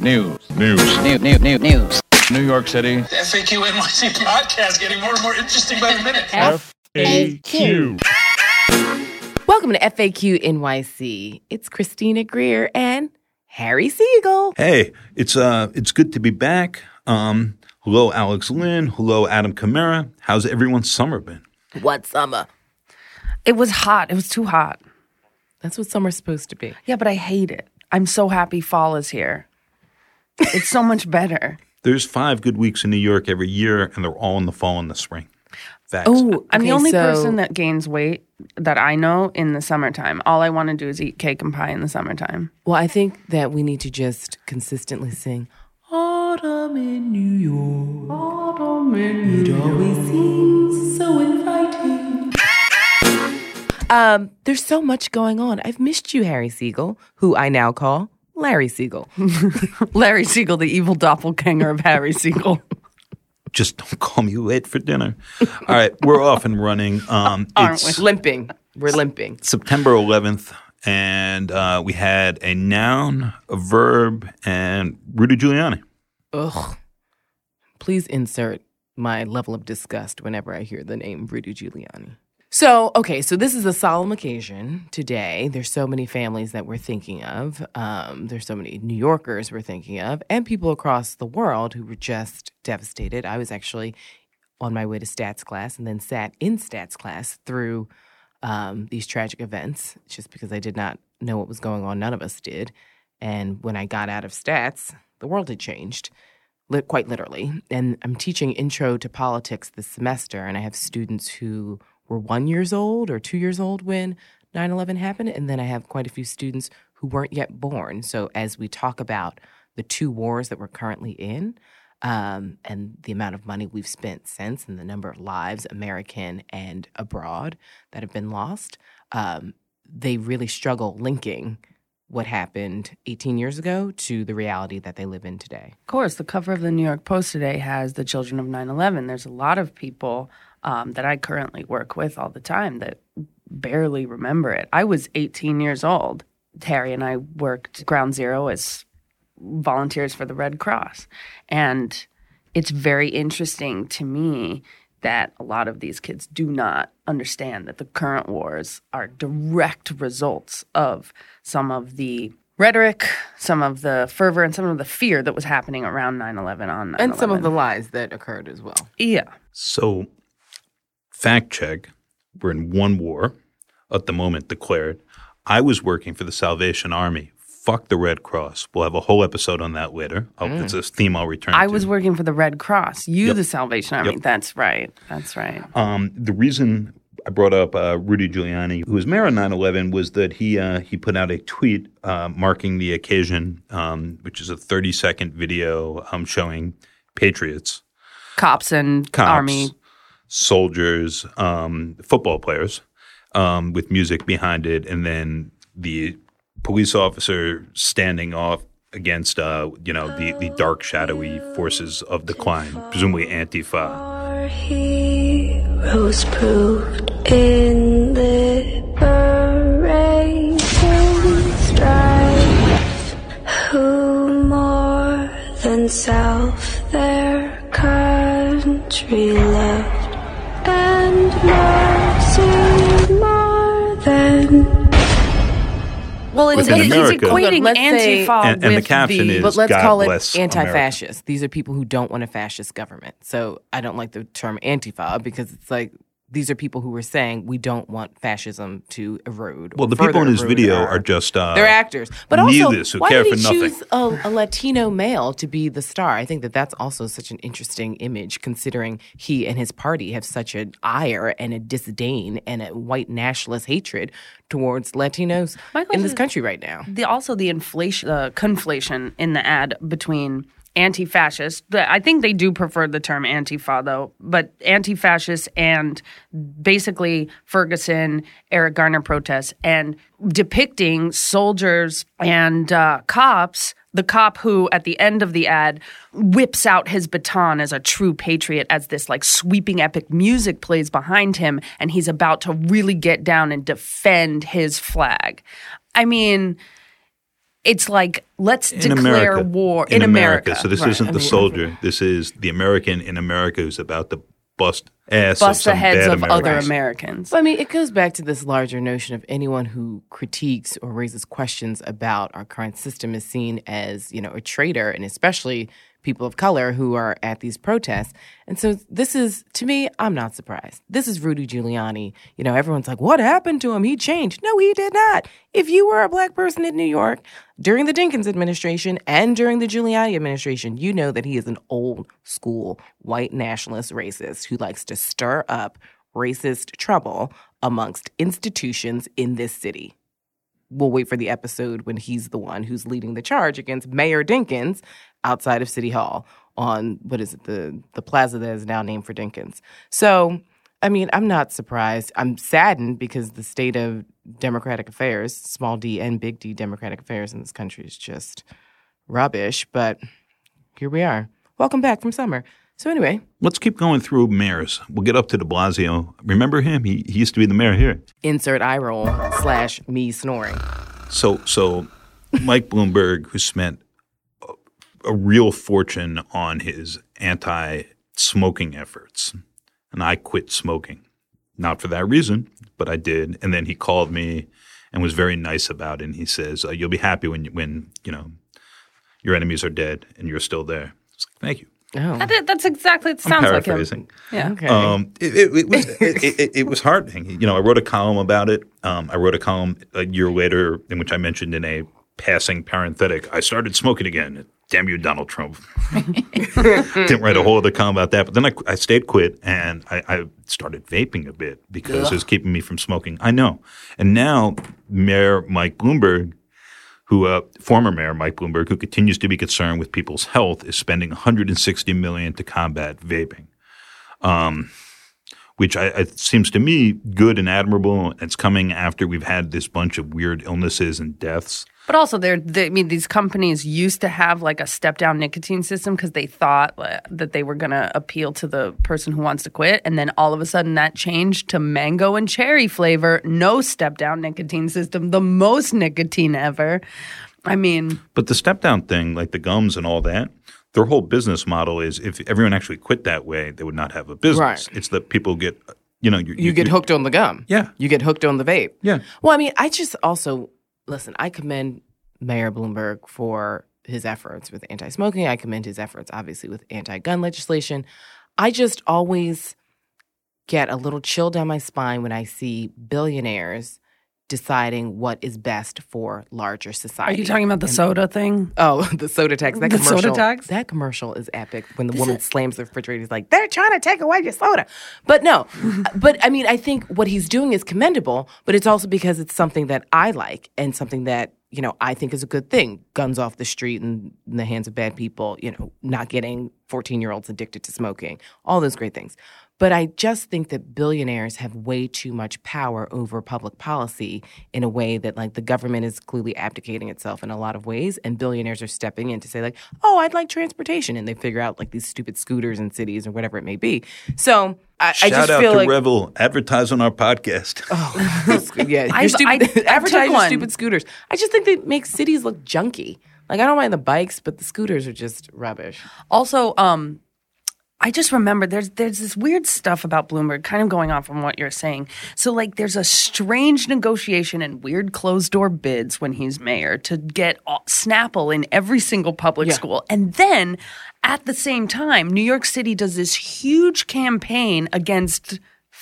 News. News. New, new, new, news. New York City. The FAQ NYC podcast getting more and more interesting by the minute. FAQ. Welcome to FAQ NYC. It's Christina Greer and Harry Siegel. Hey, it's uh, it's good to be back. Um, hello, Alex Lynn. Hello, Adam Kamara. How's everyone's summer been? What summer? It was hot. It was too hot. That's what summer's supposed to be. Yeah, but I hate it. I'm so happy fall is here. It's so much better. There's five good weeks in New York every year, and they're all in the fall and the spring. Facts. Oh, I'm the only so- person that gains weight that I know in the summertime. All I want to do is eat cake and pie in the summertime. Well, I think that we need to just consistently sing Autumn in New York. Autumn in New York. It always seems so inviting. Um, there's so much going on. I've missed you, Harry Siegel, who I now call Larry Siegel. Larry Siegel, the evil doppelganger of Harry Siegel. Just don't call me late for dinner. All right, we're off and running. Um, Aren't it's limping. We're limping. September 11th, and uh, we had a noun, a verb, and Rudy Giuliani. Ugh. Please insert my level of disgust whenever I hear the name Rudy Giuliani. So, okay, so this is a solemn occasion today. There's so many families that we're thinking of. Um, there's so many New Yorkers we're thinking of, and people across the world who were just devastated. I was actually on my way to stats class and then sat in stats class through um, these tragic events just because I did not know what was going on. None of us did. And when I got out of stats, the world had changed, quite literally. And I'm teaching intro to politics this semester, and I have students who were one years old or two years old when 9 11 happened. And then I have quite a few students who weren't yet born. So as we talk about the two wars that we're currently in, um, and the amount of money we've spent since, and the number of lives, American and abroad, that have been lost, um, they really struggle linking what happened 18 years ago to the reality that they live in today. Of course, the cover of the New York Post today has the children of 9 11. There's a lot of people um, that I currently work with all the time that barely remember it. I was 18 years old. Terry and I worked ground zero as volunteers for the Red Cross. And it's very interesting to me that a lot of these kids do not understand that the current wars are direct results of some of the rhetoric, some of the fervor, and some of the fear that was happening around 9 11 on 9/11. And some of the lies that occurred as well. Yeah. So, fact check we're in one war at the moment declared. I was working for the Salvation Army. Fuck the Red Cross. We'll have a whole episode on that later. Oh, It's a theme I'll return I to. was working for the Red Cross. You, Yep. the Salvation Army. Yep. That's right. That's right. Um, the reason I brought up uh, Rudy Giuliani, who was mayor on 9/11, was that he uh, he put out a tweet uh, marking the occasion, um, which is a 30 second video um, showing patriots, Cops and cops, Army. Soldiers, um, football players, um, with music behind it, and then the police officer standing off against uh, you know the the dark shadowy forces of decline, presumably Antifa. Heroes proved in who more than self their country loved, and mercy more than Well, it's, Within he's America- equating Let's say- Antifa And- and the with caption the, is- But let's God call it anti-fascist. These are people who don't want a fascist government. So I don't like the term antifa because it's like these are people who were saying we don't want fascism to erode. Well, the people in his erode video our- are just uh, they're actors. But also, who why care did for he nothing. choose a, a Latino male to be the star? I think that that's also such an interesting image, considering he and his party have such an ire and a disdain and a white nationalist hatred towards Latinos in this country right now. the also the inflation, uh, conflation in the ad between anti-fascist. I think they do prefer the term antifa though, but anti-fascist and basically Ferguson, Eric Garner protests and depicting soldiers and uh, cops. The cop who, at the end of the ad, whips out his baton as a true patriot, as this like sweeping epic music plays behind him, and he's about to really get down and defend his flag. I mean, it's like let's in declare America. war in, America. America. So this Right. isn't I the mean, soldier. This is the American in America who's about to bust ass bust of the some heads bad of other Americans. Americans. I mean, it goes back to this larger notion of anyone who critiques or raises questions about our current system is seen as, you know, a traitor, and especially people of color who are at these protests. And so this is, to me, I'm not surprised. This is Rudy Giuliani. You know, everyone's like, what happened to him? He changed. No, he did not. If you were a black person in New York during the Dinkins administration and during the Giuliani administration, you know that he is an old school white nationalist racist who likes to stir up racist trouble amongst institutions in this city. We'll wait for the episode when he's the one who's leading the charge against Mayor Dinkins outside of City Hall on what is it, the the plaza that is now named for Dinkins. So, I mean, I'm not surprised. I'm saddened because the state of democratic affairs, small d and big D democratic affairs in this country is just rubbish, but here we are. Welcome back from summer. So anyway, Let's keep going through mayors. We'll get up to De Blasio. Remember him? He, he used to be the mayor here. insert eye roll slash me snoring. So so Mike Bloomberg, who spent a, a real fortune on his anti-smoking efforts, and I quit smoking, not for that reason, but I did. And then he called me and was very nice about it. And he says, uh, "You'll be happy when you- when you know your enemies are dead and you're still there." It's like, Thank you. Oh, That- that's exactly. It I'm sounds like him. paraphrasing. Yeah. okay. Um, it, it, it was it, it, it was heartening. You know, I wrote a column about it. Um, I wrote a column a year later in which I mentioned in a passing parenthetic, I started smoking again. Damn you, Donald Trump. Didn't write a whole other column about that. But then I, I stayed quit and I, I started vaping a bit because it was keeping me from smoking. I know. And now Mayor Mike Bloomberg who uh, former mayor Mike Bloomberg, who continues to be concerned with people's health, is spending 160 million to combat vaping, um, which I, it seems to me good and admirable. It's coming after we've had this bunch of weird illnesses and deaths. But also, they're, they, I mean, these companies used to have like a step down nicotine system because they thought uh, that they were going to appeal to the person who wants to quit. And then all of a sudden that changed to mango and cherry flavor, no step down nicotine system, the most nicotine ever. I mean, But the step down thing, like the gums and all that, their whole business model is if everyone actually quit that way, they would not have a business. Right. It's that people get, you know, you, you get hooked on the gum. Yeah. You get hooked on the vape. Yeah. Well, I mean, I just also listen, I commend Mayor Bloomberg for his efforts with anti smoking. I commend his efforts, obviously, with anti gun legislation. I just always get a little chill down my spine when I see billionaires deciding what is best for larger society. are you talking about the And- soda thing? Oh, the soda tax. That The commercial. soda tax? That commercial is epic. When the woman slams the refrigerator, he's like, "They're trying to take away your soda." But no, uh, but I mean, I think what he's doing is commendable. But it's also because it's something that I like and something that you know I think is a good thing. Guns off the street and in the hands of bad people. You know, not getting fourteen-year-olds addicted to smoking. All those great things. But I just think that billionaires have way too much power over public policy in a way that, like, the government is clearly abdicating itself in a lot of ways, and billionaires are stepping in to say, like, "Oh, I'd like transportation," and they figure out like these stupid scooters in cities or whatever it may be. So I, I Shout just out feel to like, Revel, advertise on our podcast. oh, yeah, your I've- stupid, I- I advertise your stupid scooters. I just think they make cities look junky. Like I don't mind the bikes, but the scooters are just rubbish. Also, um, I just remember there's there's this weird stuff about Bloomberg, kind of going on from what you're saying. So like, there's a strange negotiation and weird closed door bids when he's mayor to get all- Snapple in every single public Yeah. school, and then at the same time, New York City does this huge campaign against.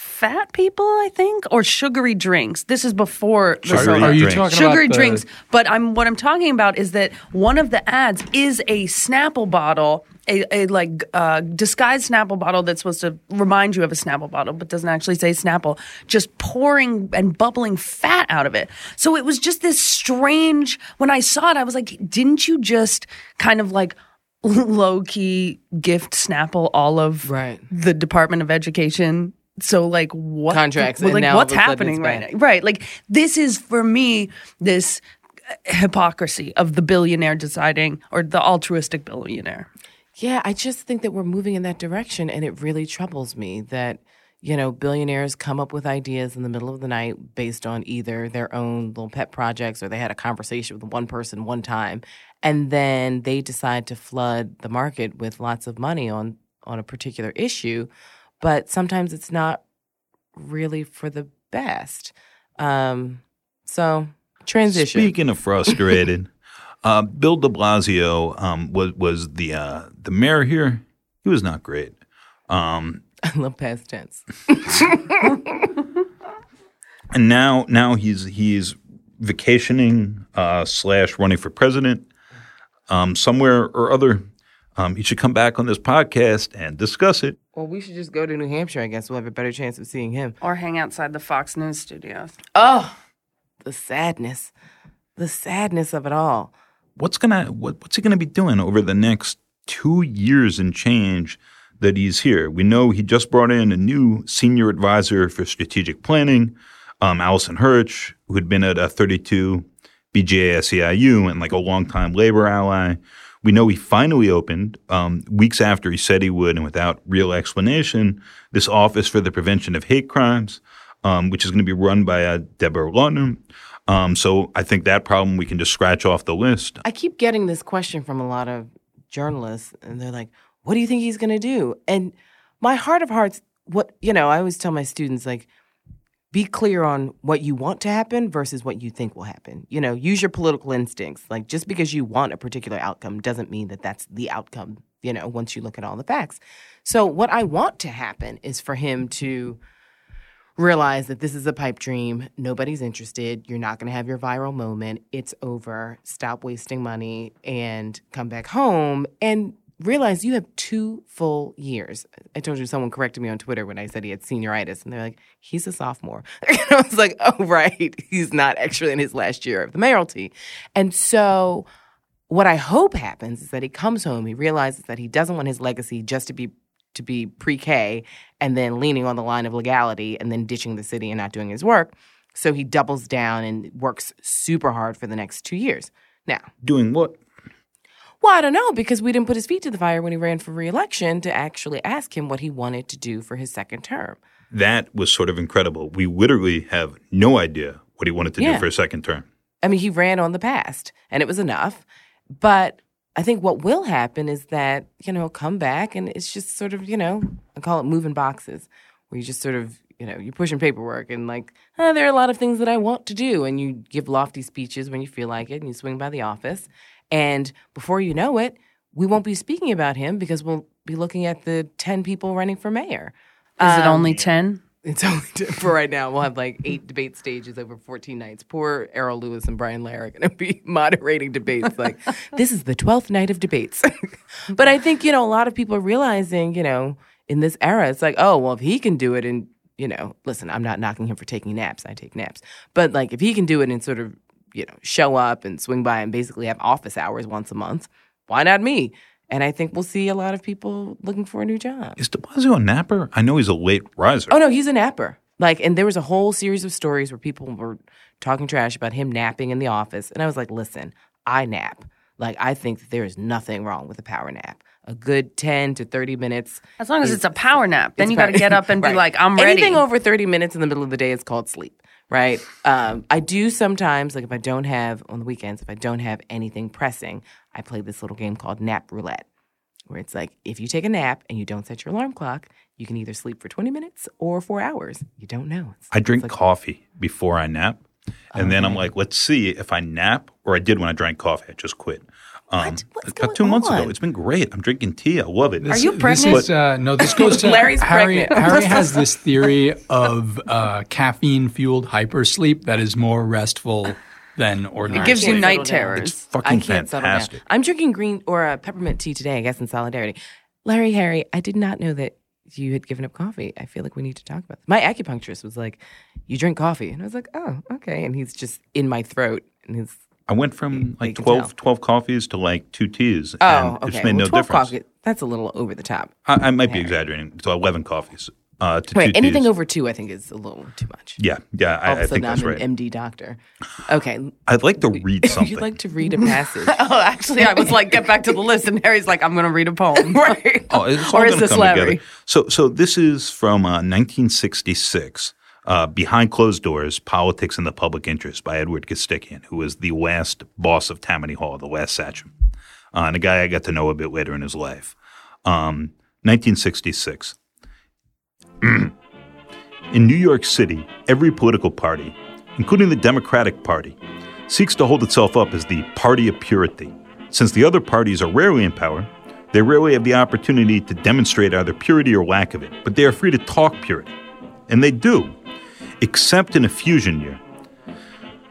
Fat people, I think, or sugary drinks. This is before the Sugary soda. Are you drinks. talking sugary about the- drinks? But I'm what I'm talking about is that one of the ads is a Snapple bottle, a, a like uh, disguised Snapple bottle that's supposed to remind you of a Snapple bottle, but doesn't actually say Snapple. Just pouring and bubbling fat out of it. So it was just this strange. When I saw it, I was like, didn't you just kind of like low key gift Snapple all of Right. the Department of Education? So like what Contracts, well, and like now what's of a sudden happening right now? Right. Like this is for me this uh, hypocrisy of the billionaire deciding or the altruistic billionaire. Yeah, I just think that we're moving in that direction, and it really troubles me that you know, billionaires come up with ideas in the middle of the night based on either their own little pet projects or they had a conversation with one person one time. And then they decide to flood the market with lots of money on, on a particular issue. But sometimes it's not really for the best. Um, so, transition. Speaking of frustrated, uh, Bill De Blasio um, was was the uh, the mayor here. He was not great. Um, I love past tense. and now now he's he's vacationing uh, slash running for president um, somewhere or other. Um, he should come back on this podcast and discuss it. Well, we should just go to New Hampshire. I guess we'll have a better chance of seeing him. Or hang outside the Fox News studios. Oh, the sadness, the sadness of it all. What's gonna what, what's he gonna be doing over the next two years and change that he's here? We know he just brought in a new senior advisor for strategic planning, um, Allison Hirsch, who had been at a 32 BJA SEIU and like a longtime labor ally. We know he finally opened um, weeks after he said he would, and without real explanation, this office for the prevention of hate crimes, um, which is going to be run by uh, Deborah Lauter. Um, so I think that problem we can just scratch off the list. I keep getting this question from a lot of journalists, and they're like, "What do you think he's going to do?" And my heart of hearts, what you know, I always tell my students like, be clear on what you want to happen versus what you think will happen. You know, use your political instincts. Like just because you want a particular outcome doesn't mean that that's the outcome, you know, once you look at all the facts. So what I want to happen is for him to realize that this is a pipe dream. Nobody's interested. You're not going to have your viral moment. It's over. Stop wasting money and come back home and realize you have two full years. I told you someone corrected me on Twitter when I said he had senioritis, and they're like, he's a sophomore. I was like, oh, right. He's not actually in his last year of the mayoralty. And so, what I hope happens is that he comes home, he realizes that he doesn't want his legacy just to be to be pre-K and then leaning on the line of legality and then ditching the city and not doing his work. So he doubles down and works super hard for the next two years. Now, Doing what? Well, I don't know because we didn't put his feet to the fire when he ran for reelection to actually ask him what he wanted to do for his second term. That was sort of incredible. We literally have no idea what he wanted to Yeah. do for a second term. I mean, he ran on the past and it was enough. But I think what will happen is that, you know, come back and it's just sort of, you know, I call it moving boxes, where you just sort of, you know, you're pushing paperwork and like, oh, there are a lot of things that I want to do. And you give lofty speeches when you feel like it and you swing by the office. And before you know it, we won't be speaking about him because we'll be looking at the 10 people running for mayor. Is it Um, only 10? It's only for right now. We'll have like eight debate stages over 14 nights. Poor Errol Louis and Brian Lehrer are going to be moderating debates. Like, this is the 12th night of debates. but I think, you know, a lot of people are realizing, you know, in this era, it's like, oh, well, if he can do it and, you know, listen, I'm not knocking him for taking naps. I take naps. But like, if he can do it and sort of, you know, show up and swing by and basically have office hours once a month, why not me? And I think we'll see a lot of people looking for a new job. Is De Blasio a napper? I know he's a late riser. Oh no, he's a napper. Like, and there was a whole series of stories where people were talking trash about him napping in the office, and I was like, listen, I nap. Like, I think that there is nothing wrong with a power nap. A good ten to thirty minutes. As long as is- it's a power nap. Then you got to get up and be like, I'm ready. Anything over thirty minutes in the middle of the day is called sleep. Right. Um, I do sometimes, like if I don't have on the weekends, if I don't have anything pressing, I play this little game called nap roulette where it's like if you take a nap and you don't set your alarm clock, you can either sleep for 20 minutes or four hours. You don't know. It's- I drink like- coffee before I nap. And then I'm like, let's see if I nap or I did when I drank coffee. I just quit. Um, What? What's about going two months ago. It's been great. I'm drinking tea. I love it. Are you This pregnant? is, uh, no, this goes to Larry's Harry. pregnant. Harry has this theory of uh, caffeine fueled hypersleep that is more restful than ordinary. It gives you night terrors. It's fucking I can't settle down. fantastic. I'm drinking green or uh, peppermint tea today, I guess, in solidarity. Larry, Harry, I did not know that you had given up coffee. I feel like we need to talk about this. My acupuncturist was like, You drink coffee. And I was like, Oh, okay. And he's just in my throat. And he's, I went from like can 12, 12 coffees to like two teas. oh, and okay. It's made well, no 12 difference. coffee, that's a little over the top. I, I might be exaggerating. So 11 coffees. Uh, to Wait, two anything T's. over two, I think, is a little too much. Yeah, yeah, All I, of I a think sudden, that's I'm right. an MD doctor. Okay. I'd like to read something. You'd like to read a passage? Oh, actually, I was like, get back to the list, and Harry's like, I'm going to read a poem. right. Oh, it's all Or is this Larry? together. So, so this is from uh, 1966, uh, Behind Closed Doors: Politics and the Public Interest by Edward Costikyan, who was the last boss of Tammany Hall, the last sachem, uh, and a guy I got to know a bit later in his life. Um, 1966. In New York City, every political party, including the Democratic Party, seeks to hold itself up as the party of purity. Since the other parties are rarely in power, they rarely have the opportunity to demonstrate either purity or lack of it, but they are free to talk purity. And they do, except in a fusion year.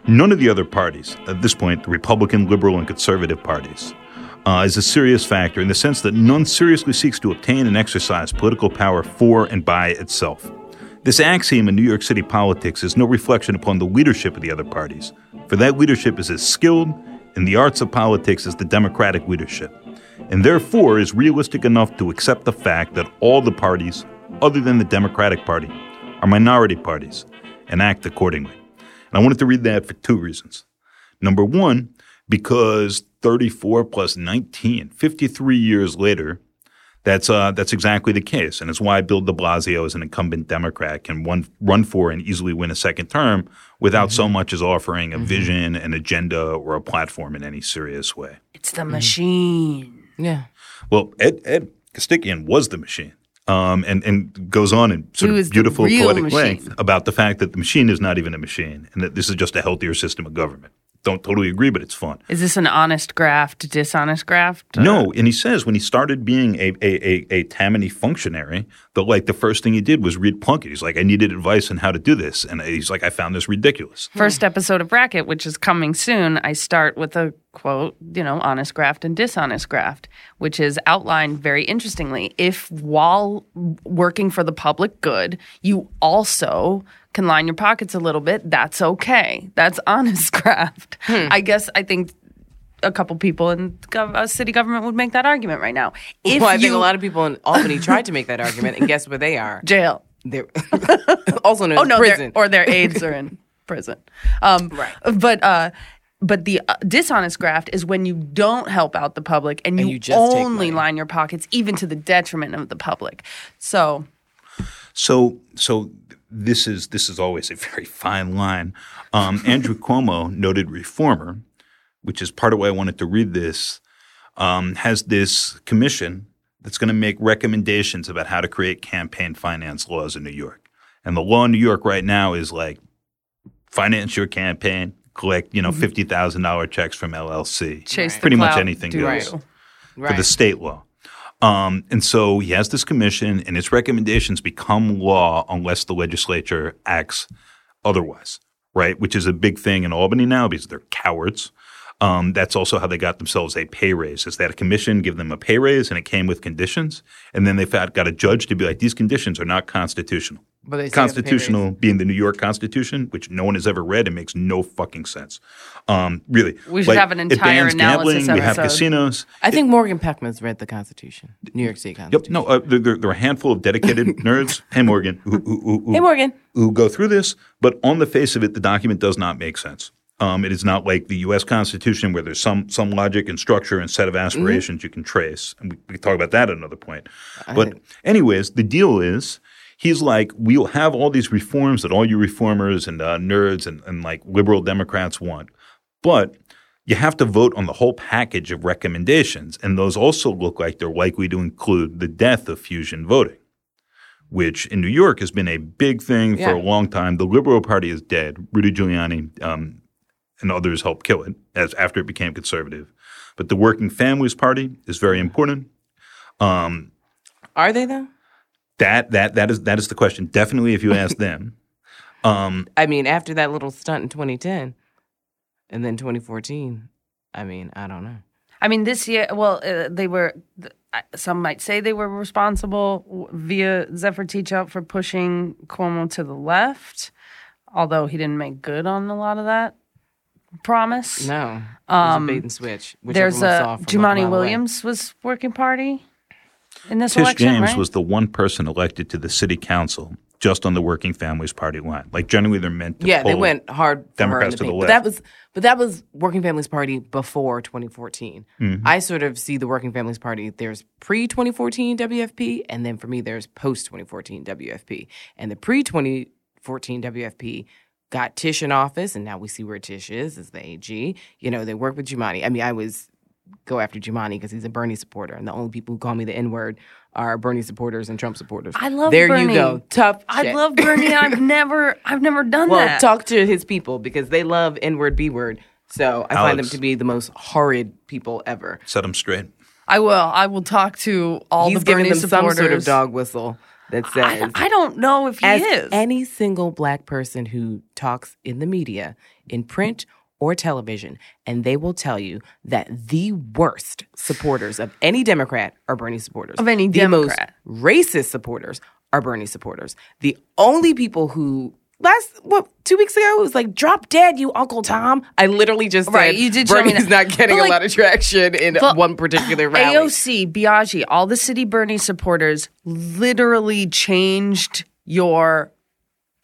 None of the other parties, at this point, the Republican, liberal, and conservative parties, uh, is a serious factor in the sense that none seriously seeks to obtain and exercise political power for and by itself. This axiom in New York City politics is no reflection upon the leadership of the other parties, for that leadership is as skilled in the arts of politics as the Democratic leadership, and therefore is realistic enough to accept the fact that all the parties, other than the Democratic Party, are minority parties and act accordingly. And I wanted to read that for two reasons. Number one, because 34 plus 19, 53 years later, that's uh, that's exactly the case, and it's why Bill De Blasio, as an incumbent Democrat, can one, run for and easily win a second term without so mm-hmm. much as offering a mm-hmm. vision, an agenda, or a platform in any serious way. It's the machine. Mm-hmm. Yeah. Well, Ed Ed Costikyan was the machine, um, and and goes on in sort of beautiful poetic machine. length about the fact that the machine is not even a machine, and that this is just a healthier system of government. Don't totally agree, but it's fun. Is this an honest graft, dishonest graft? No, and he says when he started being a a, a, a Tammany functionary, that like the first thing he did was read Plunkitt. He's like, I needed advice on how to do this, and uh, he's like, I found this ridiculous. Hmm. First episode of Bracket, which is coming soon, I start with a quote, you know, honest graft and dishonest graft, which is outlined very interestingly. If while working for the public good, you also can line your pockets a little bit, that's okay. That's honest graft. Hmm. I guess I think a couple people in gov- uh, city government would make that argument right now. If well, I think a lot of people in Albany tried to make that argument, and guess where they are? jail. They're also known Oh as no, prison. or their aides are in prison. Um, Right. But uh, but the uh, dishonest graft is when you don't help out the public and you, you just only line your pockets, even to the detriment of the public. So So so this is this is always a very fine line. Um, Andrew Cuomo, noted reformer, which is part of why I wanted to read this, um, has this commission that's going to make recommendations about how to create campaign finance laws in New York. And the law in New York right now is like finance your campaign, collect you know fifty thousand dollar checks from LLC, chase the pretty much clout, anything do goes you. for the state law. Um, and so he has this commission, and its recommendations become law unless the legislature acts otherwise, right? Which is a big thing in Albany now because they're cowards. Um, that's also how they got themselves a pay raise. Is that a commission give them a pay raise, and it came with conditions, and then they found, got a judge to be like, these conditions are not constitutional. But they still have Constitutional being the New York Constitution, which no one has ever read and makes no fucking sense. Um, really, We should have an it entire bans analysis gambling. We have casinos. I think Morgan Peckman's read the Constitution, New York City Yep. No, uh, there, there, there are a handful of dedicated nerds. Hey, Morgan, who, who, who, who, Hey, Morgan. who go through this, but on the face of it, the document does not make sense. Um, it is not like the U.S. Constitution where there's some some logic and structure and set of aspirations you can trace. And we, we can talk about that at another point. But anyways, the deal is he's like, we'll have all these reforms that all you reformers and uh, nerds and, and like liberal Democrats want, but you have to vote on the whole package of recommendations, and those also look like they're likely to include the death of fusion voting which in New York has been a big thing for a long time. The Liberal Party is dead. Rudy Giuliani um, and others helped kill it as after it became conservative. But the Working Families Party is very important. Um, Are they though? that that that is that is the question. Definitely, if you ask them. Um, I mean, after that little stunt in 2010, and then 2014. I mean, I don't know. I mean, this year, well, uh, they were. th- Some might say they were responsible w- via Zephyr Teachout for pushing Cuomo to the left, although he didn't make good on a lot of that promise. No, it was Um, a bait and switch. which There's a saw Jumaane mile away. Williams was working party. in this Tish election, James right? was the one person elected to the city council just on the Working Families Party line. Like generally, they're meant to Yeah, they went hard Democrats her to in the the paint. But that was but that was Working Families Party before 2014. Mm-hmm. I sort of see the Working Families Party. There's pre 2014 WFP, and then for me, there's post 2014 WFP. And the pre 2014 WFP got Tish in office, and now we see where Tish is as the AG. You know, they work with Jumaane. I mean, I was go after Jumaane because he's a Bernie supporter, and the only people who call me the N word are Bernie supporters and Trump supporters. I love there Bernie. you go, tough. I shit. love Bernie. I've never, I've never done Well, that. talk to his people because they love N word, B word. So I find them to be the most horrid people ever. set them straight. I will. I will talk to all He's the giving Bernie them some sort of dog whistle that says, I, I don't know if he as is. any single black person who talks in the media, in print or television, and they will tell you that the worst supporters of any Democrat are Bernie supporters. Of any the Democrat. most racist supporters are Bernie supporters. The only people who last what two weeks ago it was like drop dead, you Uncle Tom. I literally just said you did show me Bernie's not getting But, a lot of traction in but one particular rally. AOC, Biaggi, all the City Bernie supporters literally changed your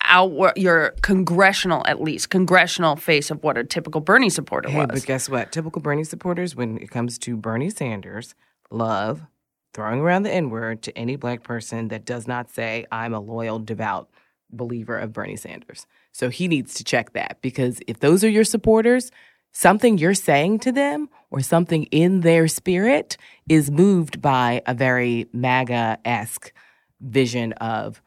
outward, your congressional, at least congressional face of what a typical Bernie supporter Hey, was. but guess what? Typical Bernie supporters, when it comes to Bernie Sanders, love throwing around the N word to any black person that does not say, I'm a loyal, devout believer of Bernie Sanders. So he needs to check that because if those are your supporters, something you're saying to them or something in their spirit is moved by a very MAGA esque vision of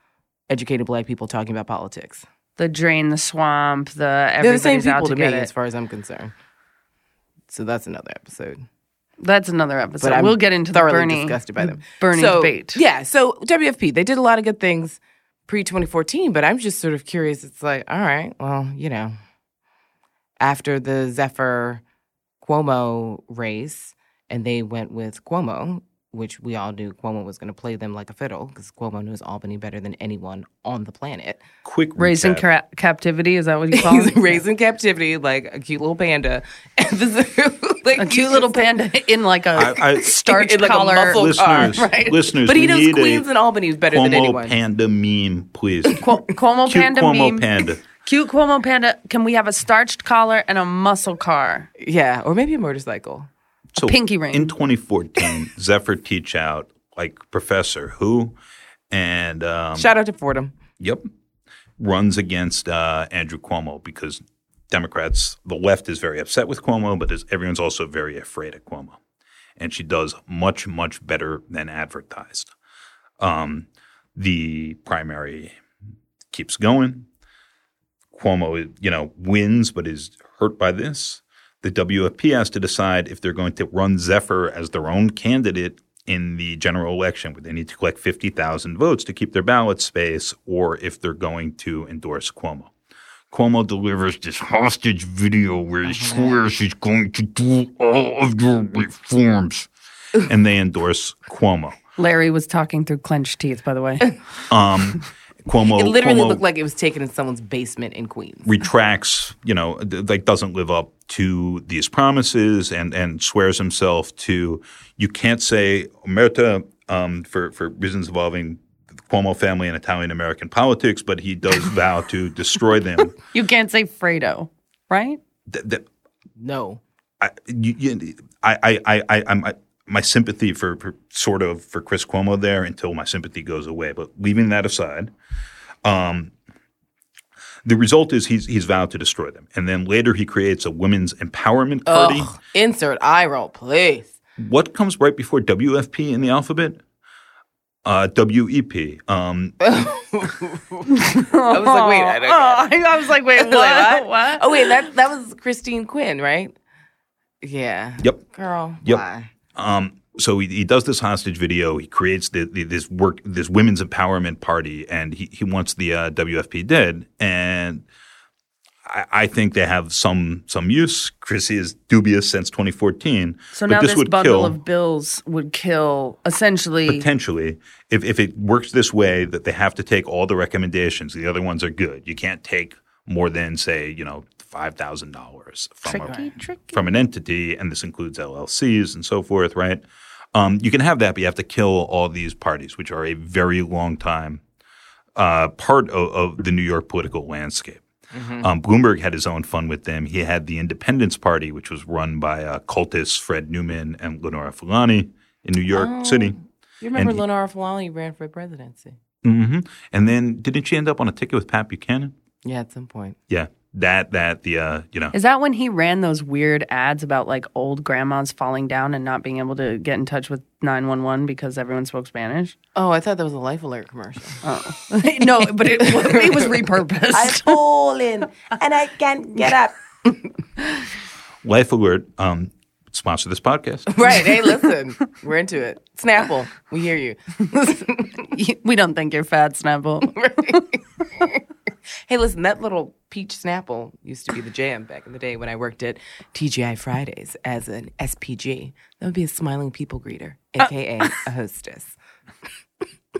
educated black people talking about politics. the drain the swamp, the They're the same out people to to me, get as far as I'm concerned. So that's another episode. That's another episode. but I'm we'll get into the Bernie disgusted by them. Bernie so, debate. Yeah, so WFP they did a lot of good things pre 2014, but I'm just sort of curious. It's like, all right, well, you know, after the Zephyr Cuomo race, and they went with Cuomo, which we all knew Cuomo was going to play them like a fiddle because Cuomo knows Albany better than anyone on the planet. Quick Raising ca- captivity, is that what you call He's it? raised in captivity like a cute little panda. like a cute little panda in like a I- I- starch In like a collar. listeners, car, right? listeners, But he knows Queens and Albany better than Cuomo anyone. Panda meme, please. Cu- Cuomo Cute panda Cuomo meme. Panda. Cute Cuomo panda. Can we have a starched collar and a muscle car? Yeah, or maybe a motorcycle. So pinky ring. In 2014, Zephyr Teachout like Professor Who, and um, Shout out to Fordham. Yep. Runs against uh, Andrew Cuomo because Democrats, the left is very upset with Cuomo, but everyone's also very afraid of Cuomo. And she does much, much better than advertised. Um, the primary keeps going. Cuomo, you know, wins but is hurt by this. The WFP has to decide if they're going to run Zephyr as their own candidate in the general election, where they need to collect 50,000 votes to keep their ballot space, or if they're going to endorse Cuomo. Cuomo delivers this hostage video where he swears he's going to do all of your reforms, and they endorse Cuomo. Larry was talking through clenched teeth, by the way. Um, Cuomo, It literally Cuomo looked like it was taken in someone's basement in Queens. retracts, you know, th- like doesn't live up to these promises and and swears himself to you can't say omerta um, for for reasons involving the Cuomo family and Italian American politics, but he does vow to destroy them. you can't say Fredo, right? Th- th- No. I, you, you, I, I, I, I, I'm, I, my sympathy for, for sort of for Chris Cuomo there until my sympathy goes away. But leaving that aside, um, the result is he's he's vowed to destroy them, and then later he creates a women's empowerment party. Ugh. Insert eye roll, please. What comes right before WFP in the alphabet? Uh, WEP. Um, I was like, wait, I don't get it. I was like, wait, Like, what? what? Oh wait, that that was Christine Quinn, right? Yeah. yep. Girl. Yep. Why? Um, so he, he does this hostage video. He creates the, the, this work, this women's empowerment party, and he, he wants the uh, WFP dead. And I, I think they have some some use. Chrissy is dubious since 2014. So but now this, this, bundle kill of bills would kill essentially. potentially if if it works this way that they have to take all the recommendations. The other ones are good. You can't take more than say you know five thousand dollars from a, Tricky, tricky. from an entity, and this includes LLCs and so forth, right? Um, you can have that, but you have to kill all these parties, which are a very long time uh, part of, of the New York political landscape. Um, Bloomberg had his own fun with them. He had the Independence Party, which was run by uh, cultists Fred Newman and Lenora Fulani in New York City. You remember And Lenora Fulani ran for presidency? hmm And then didn't she end up on a ticket with Pat Buchanan? Yeah, at some point. Yeah, that that the uh, you know Is that when he ran those weird ads about like old grandmas falling down and not being able to get in touch with 911 because everyone spoke Spanish? Oh, I thought that was a Life Alert commercial. no, but it, was- it was repurposed. fallen and I can't get up. Life Alert um, sponsor this podcast. Right. Hey, listen, we're into it. Snapple, we hear you. we don't think you're fat, Snapple. Hey, listen, that little peach Snapple used to be the jam back in the day when I worked at TGI Fridays as an SPG. That would be a smiling people greeter, aka a hostess.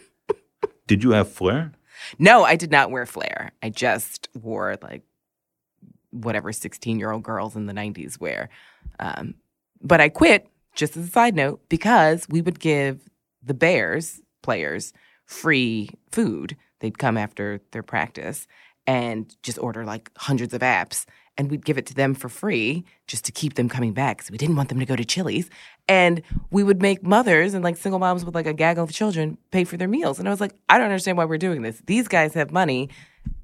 Did you have flair? No, I did not wear flair. I just wore like whatever 16 year old girls in the 90s wear. Um, but I quit, just as a side note, because we would give the Bears players free food. They'd come after their practice and just order like hundreds of apps. And we'd give it to them for free just to keep them coming back because we didn't want them to go to Chili's. And we would make mothers and like single moms with like a gaggle of children pay for their meals. And I was like, I don't understand why we're doing this. These guys have money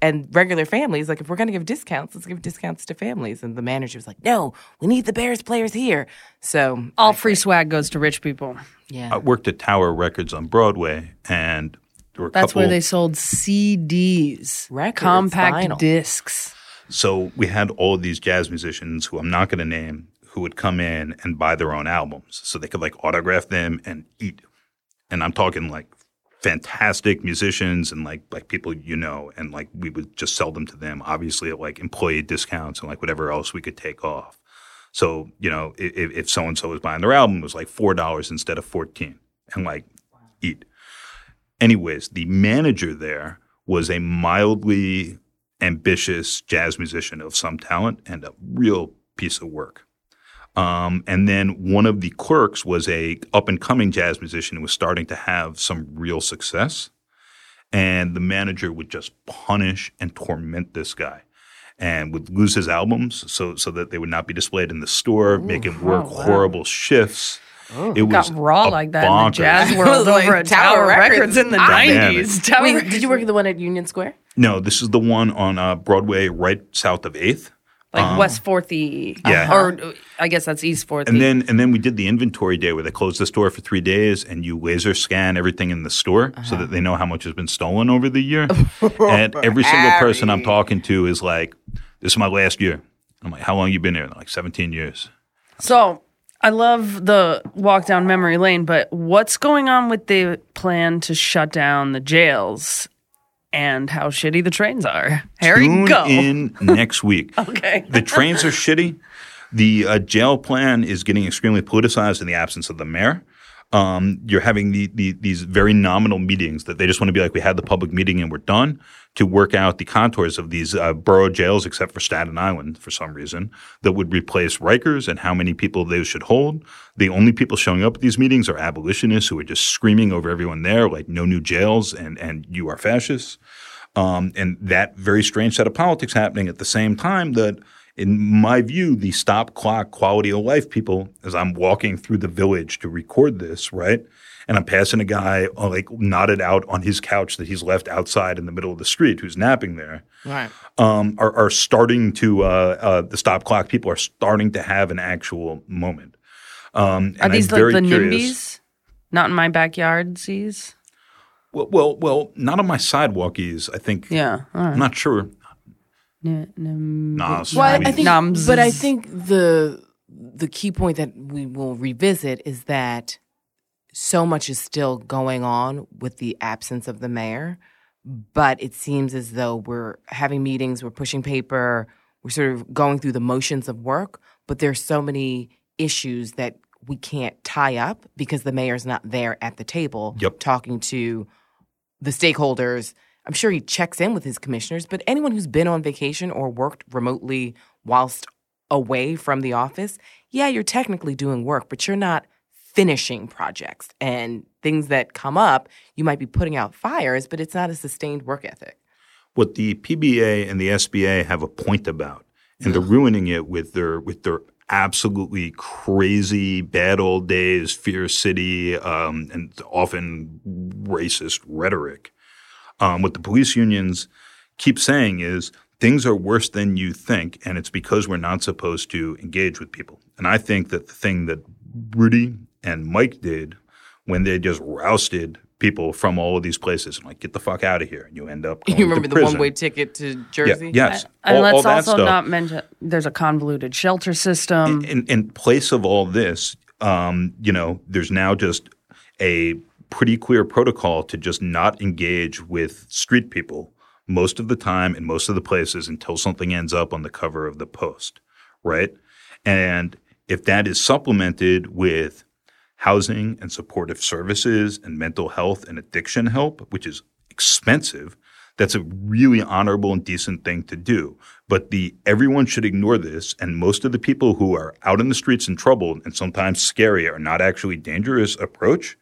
and regular families. Like, if we're going to give discounts, let's give discounts to families. And the manager was like, no, we need the Bears players here. So, All free swag goes to rich people. yeah. I worked at Tower Records on Broadway, and there were a That's couple. where they sold CDs, Records, compact vinyl. discs. So we had all of these jazz musicians who I'm not going to name who would come in and buy their own albums so they could like autograph them and eat. And I'm talking like fantastic musicians and like like people you know and like we would just sell them to them obviously at like employee discounts and like whatever else we could take off. So, you know, if, if so and so was buying their album it was like $4 instead of 14 and like eat. Anyways, the manager there was a mildly ambitious jazz musician of some talent and a real piece of work. Um, and then one of the clerks was a up and coming jazz musician who was starting to have some real success. And the manager would just punish and torment this guy and would lose his albums so so that they would not be displayed in the store, make him work horrible shifts. It Got raw a like that in the jazz world Like over at Tower Tower Records. Records in the 90s. Tower Wait, did you work at the one at Union Square? No, this is the one on uh, Broadway, right south of Eighth. like West 4th Yeah. Or uh, I guess that's East 4th And then and then we did the inventory day where they close the store for three days and you laser scan everything in the store so that they know how much has been stolen over the year. and every single person I'm talking to is like, "This is my last year." I'm like, "How long you been there?" They're like 17 years. So I love the walk down memory lane, but what's going on with the plan to shut down the jails and how shitty the trains are? Harry, Tune go. in next week. Okay. The trains are shitty. The uh, jail plan is getting extremely politicized in the absence of the mayor. Um, you're having the, the, these very nominal meetings that they just want to be like, we had the public meeting and we're done to work out the contours of these uh, borough jails, except for Staten Island for some reason, that would replace Rikers and how many people they should hold. The only people showing up at these meetings are abolitionists who are just screaming over everyone there, like no new jails and, and you are fascists. Um, and that very strange set of politics happening at the same time that, in my view, the stop clock quality of life people, as I'm walking through the village to record this, right? And I'm passing a guy uh, like knotted out on his couch that he's left outside in the middle of the street who's napping there, Right. um, are, are starting to, uh, uh, the stop clock people are starting to have an actual moment. Um, Are and these I'm very like the curious. NIMBYs? Not in my backyard, sees? Well, well, well, not on my sidewalkies. I think. Yeah. I'm not sure. N- nim- Well, I think, Nums. but I think the the key point that we will revisit is that so much is still going on with the absence of the mayor, but it seems as though we're having meetings, we're pushing paper, we're sort of going through the motions of work, but there's so many issues that we can't tie up because the mayor's not there at the table Yep. talking to the stakeholders. I'm sure he checks in with his commissioners, but anyone who's been on vacation or worked remotely whilst away from the office, yeah, you're technically doing work, but you're not finishing projects and things that come up. You might be putting out fires, but it's not a sustained work ethic. what the PBA and the SBA have a point about, and they're ruining it with their with their absolutely crazy bad old days, fear city, um, and often racist rhetoric. Um, what the police unions keep saying is things are worse than you think, and it's because we're not supposed to engage with people. And I think that the thing that Rudy and Mike did when they just rousted people from all of these places and like get the fuck out of here, and you end up. Going You remember to the prison. one way ticket to Yeah, Jersey? yes, And all, all let's that also stuff. not mention there's a convoluted shelter system. in, in place of all this, um, you know, there's now just a pretty clear protocol to just not engage with street people most of the time in most of the places until something ends up on the cover of the post, right? And if that is supplemented with housing and supportive services and mental health and addiction help, which is expensive, that's a really honorable and decent thing to do. But the everyone should ignore this, and most of the people who are out in the streets in trouble and sometimes scary are not actually dangerous approach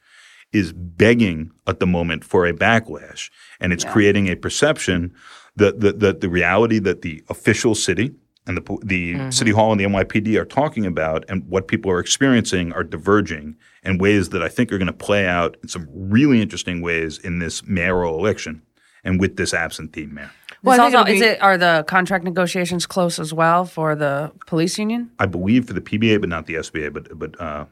is begging at the moment for a backlash, and it's creating a perception that the, the the reality that the official city and the po- the city hall and the NYPD are talking about and what people are experiencing are diverging in ways that I think are going to play out in some really interesting ways in this mayoral election and with this absentee mayor. Well, It's also, it'll is it are the contract negotiations close as well for the police union? I believe for the PBA, but not the SBA, but but uh,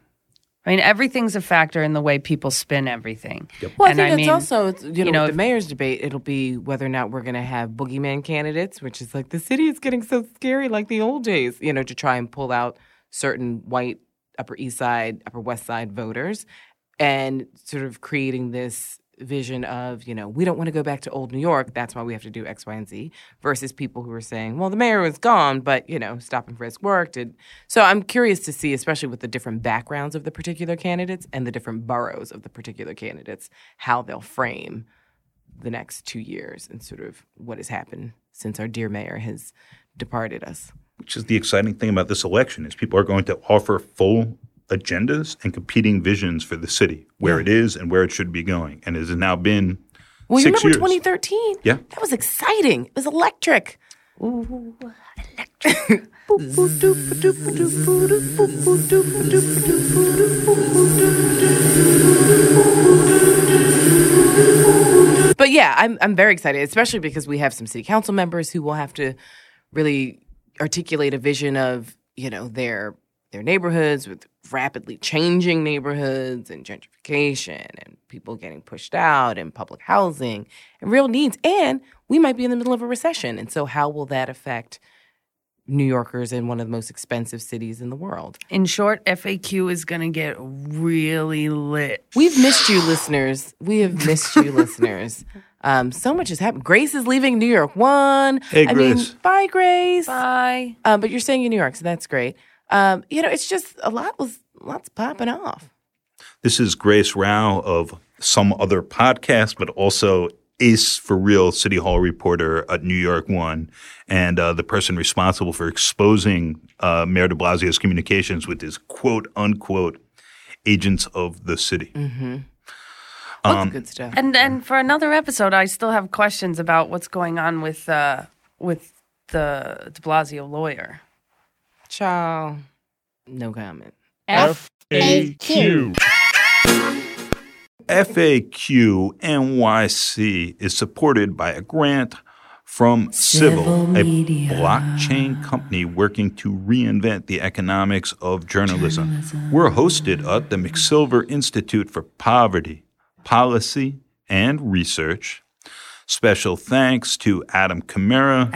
I mean, everything's a factor in the way people spin everything. Well, I And think I it's mean, also, it's, you know, you know, with if- the mayor's debate, it'll be whether or not we're going to have boogeyman candidates, which is like the city is getting so scary like the old days, you know, to try and pull out certain white Upper East Side, Upper West Side voters and sort of creating this vision of, you know, we don't want to go back to old New York. That's why we have to do X, Y, and Z versus people who are saying, well, the mayor was gone, but, you know, stop and frisk worked. And so I'm curious to see, especially with the different backgrounds of the particular candidates and the different boroughs of the particular candidates, how they'll frame the next two years and sort of what has happened since our dear mayor has departed us. which is the exciting thing about this election is people are going to offer full agendas and competing visions for the city, where it is and where it should be going, and it has now been Well, you six remember years. 2013? Yeah. That was exciting. It was electric. Ooh, electric. But yeah, I'm I'm very excited, especially because we have some city council members who will have to really articulate a vision of you know their their neighborhoods with rapidly changing neighborhoods and gentrification and people getting pushed out and public housing and real needs. And we might be in the middle of a recession, and so how will that affect New Yorkers in one of the most expensive cities in the world? In short, FAQ is going to get really lit. We've missed you, listeners. We have missed you, listeners. Um, so much has happened. Grace is leaving New York One. Hey, I mean, Grace. bye, Grace. Bye. Um, but you're staying in New York, so that's great. Um, you know, it's just a lot was lots popping off. This is Grace Rauh of some other podcast, but also Ace for Real City Hall reporter at New York One, and uh, the person responsible for exposing uh, Mayor de Blasio's communications with his quote unquote agents of the city. What's Um, good stuff? And and for another episode, I still have questions about what's going on with uh, with the De Blasio lawyer. Ciao. No comment. FAQ. FAQ NYC is supported by a grant from Civil, a blockchain company working to reinvent the economics of journalism. We're hosted at the McSilver Institute for Poverty, Policy, and Research. Special thanks to Adam Camara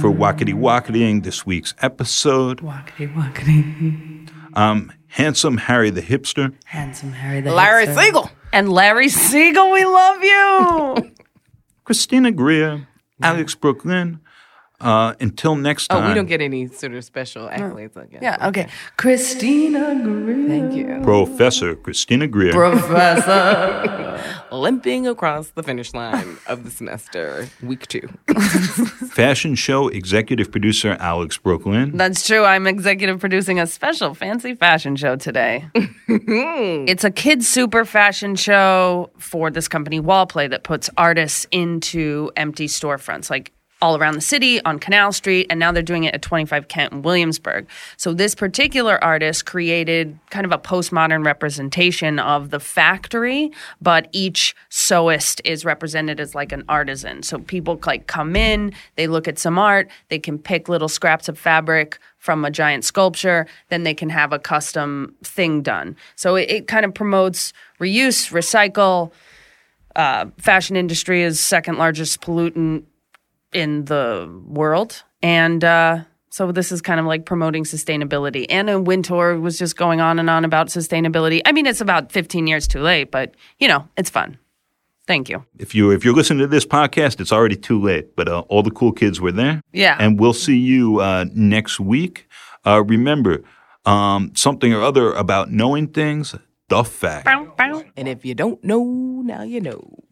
for wackety wacketying this week's episode. Walkity walkity. Um, handsome Harry the hipster. Handsome Harry the Larry Hipster. Siegel. And Larry Siegel, we love you. Christina Greer, Alex Brook Lynn. Uh, until next time. Oh, we don't get any sort of special accolades like that. yeah, okay. Christina Greer. Thank you. Professor Christina Greer. Professor. limping across the finish line of the semester, week two. Fashion show executive producer Alex Brook Lynn. That's true. I'm executive producing a special fancy fashion show today. it's a kids super fashion show for this company Wallplay that puts artists into empty storefronts like all around the city on Canal Street and now they're doing it at 25 Kent in Williamsburg. So this particular artist created kind of a postmodern representation of the factory, but each sewist is represented as like an artisan. So people like come in, they look at some art, they can pick little scraps of fabric from a giant sculpture, then they can have a custom thing done. So it, it kind of promotes reuse, recycle. Uh, fashion industry is second largest pollutant in the world, and uh, so this is kind of like promoting sustainability. Anna Wintour was just going on and on about sustainability. I mean, it's about 15 years too late, but you know, it's fun. Thank you. If you if you're listening to this podcast, it's already too late. But uh, all the cool kids were there. Yeah. and we'll see you uh, next week. Uh, remember um, something or other about knowing things. The fact. Bow, bow. And if you don't know, now you know.